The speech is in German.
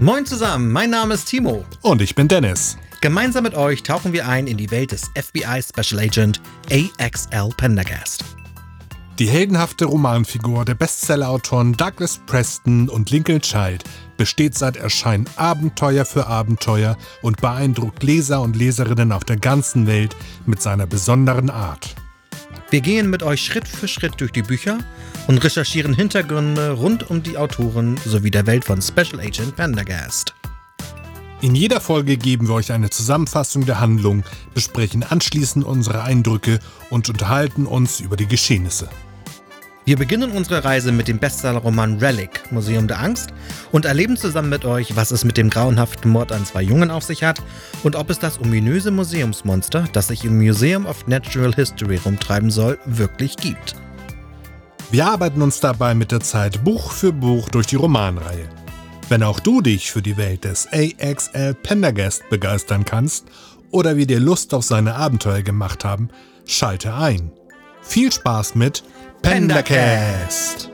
Moin zusammen, mein Name ist Timo. Und ich bin Dennis. Gemeinsam mit euch tauchen wir ein in die Welt des FBI Special Agent AXL Pendergast. Die heldenhafte Romanfigur der Bestsellerautoren Douglas Preston und Lincoln Child besteht seit Erscheinen Abenteuer für Abenteuer und beeindruckt Leser und Leserinnen auf der ganzen Welt mit seiner besonderen Art. Wir gehen mit euch Schritt für Schritt durch die Bücher und recherchieren Hintergründe rund um die Autoren sowie der Welt von Special Agent Pendergast. In jeder Folge geben wir euch eine Zusammenfassung der Handlung, besprechen anschließend unsere Eindrücke und unterhalten uns über die Geschehnisse. Wir beginnen unsere Reise mit dem Bestsellerroman Relic, Museum der Angst, und erleben zusammen mit euch, was es mit dem grauenhaften Mord an zwei Jungen auf sich hat und ob es das ominöse Museumsmonster, das sich im Museum of Natural History rumtreiben soll, wirklich gibt. Wir arbeiten uns dabei mit der Zeit Buch für Buch durch die Romanreihe. Wenn auch du dich für die Welt des AXL Pendergast begeistern kannst oder wir dir Lust auf seine Abenteuer gemacht haben, schalte ein. Viel Spaß mit Pendercast!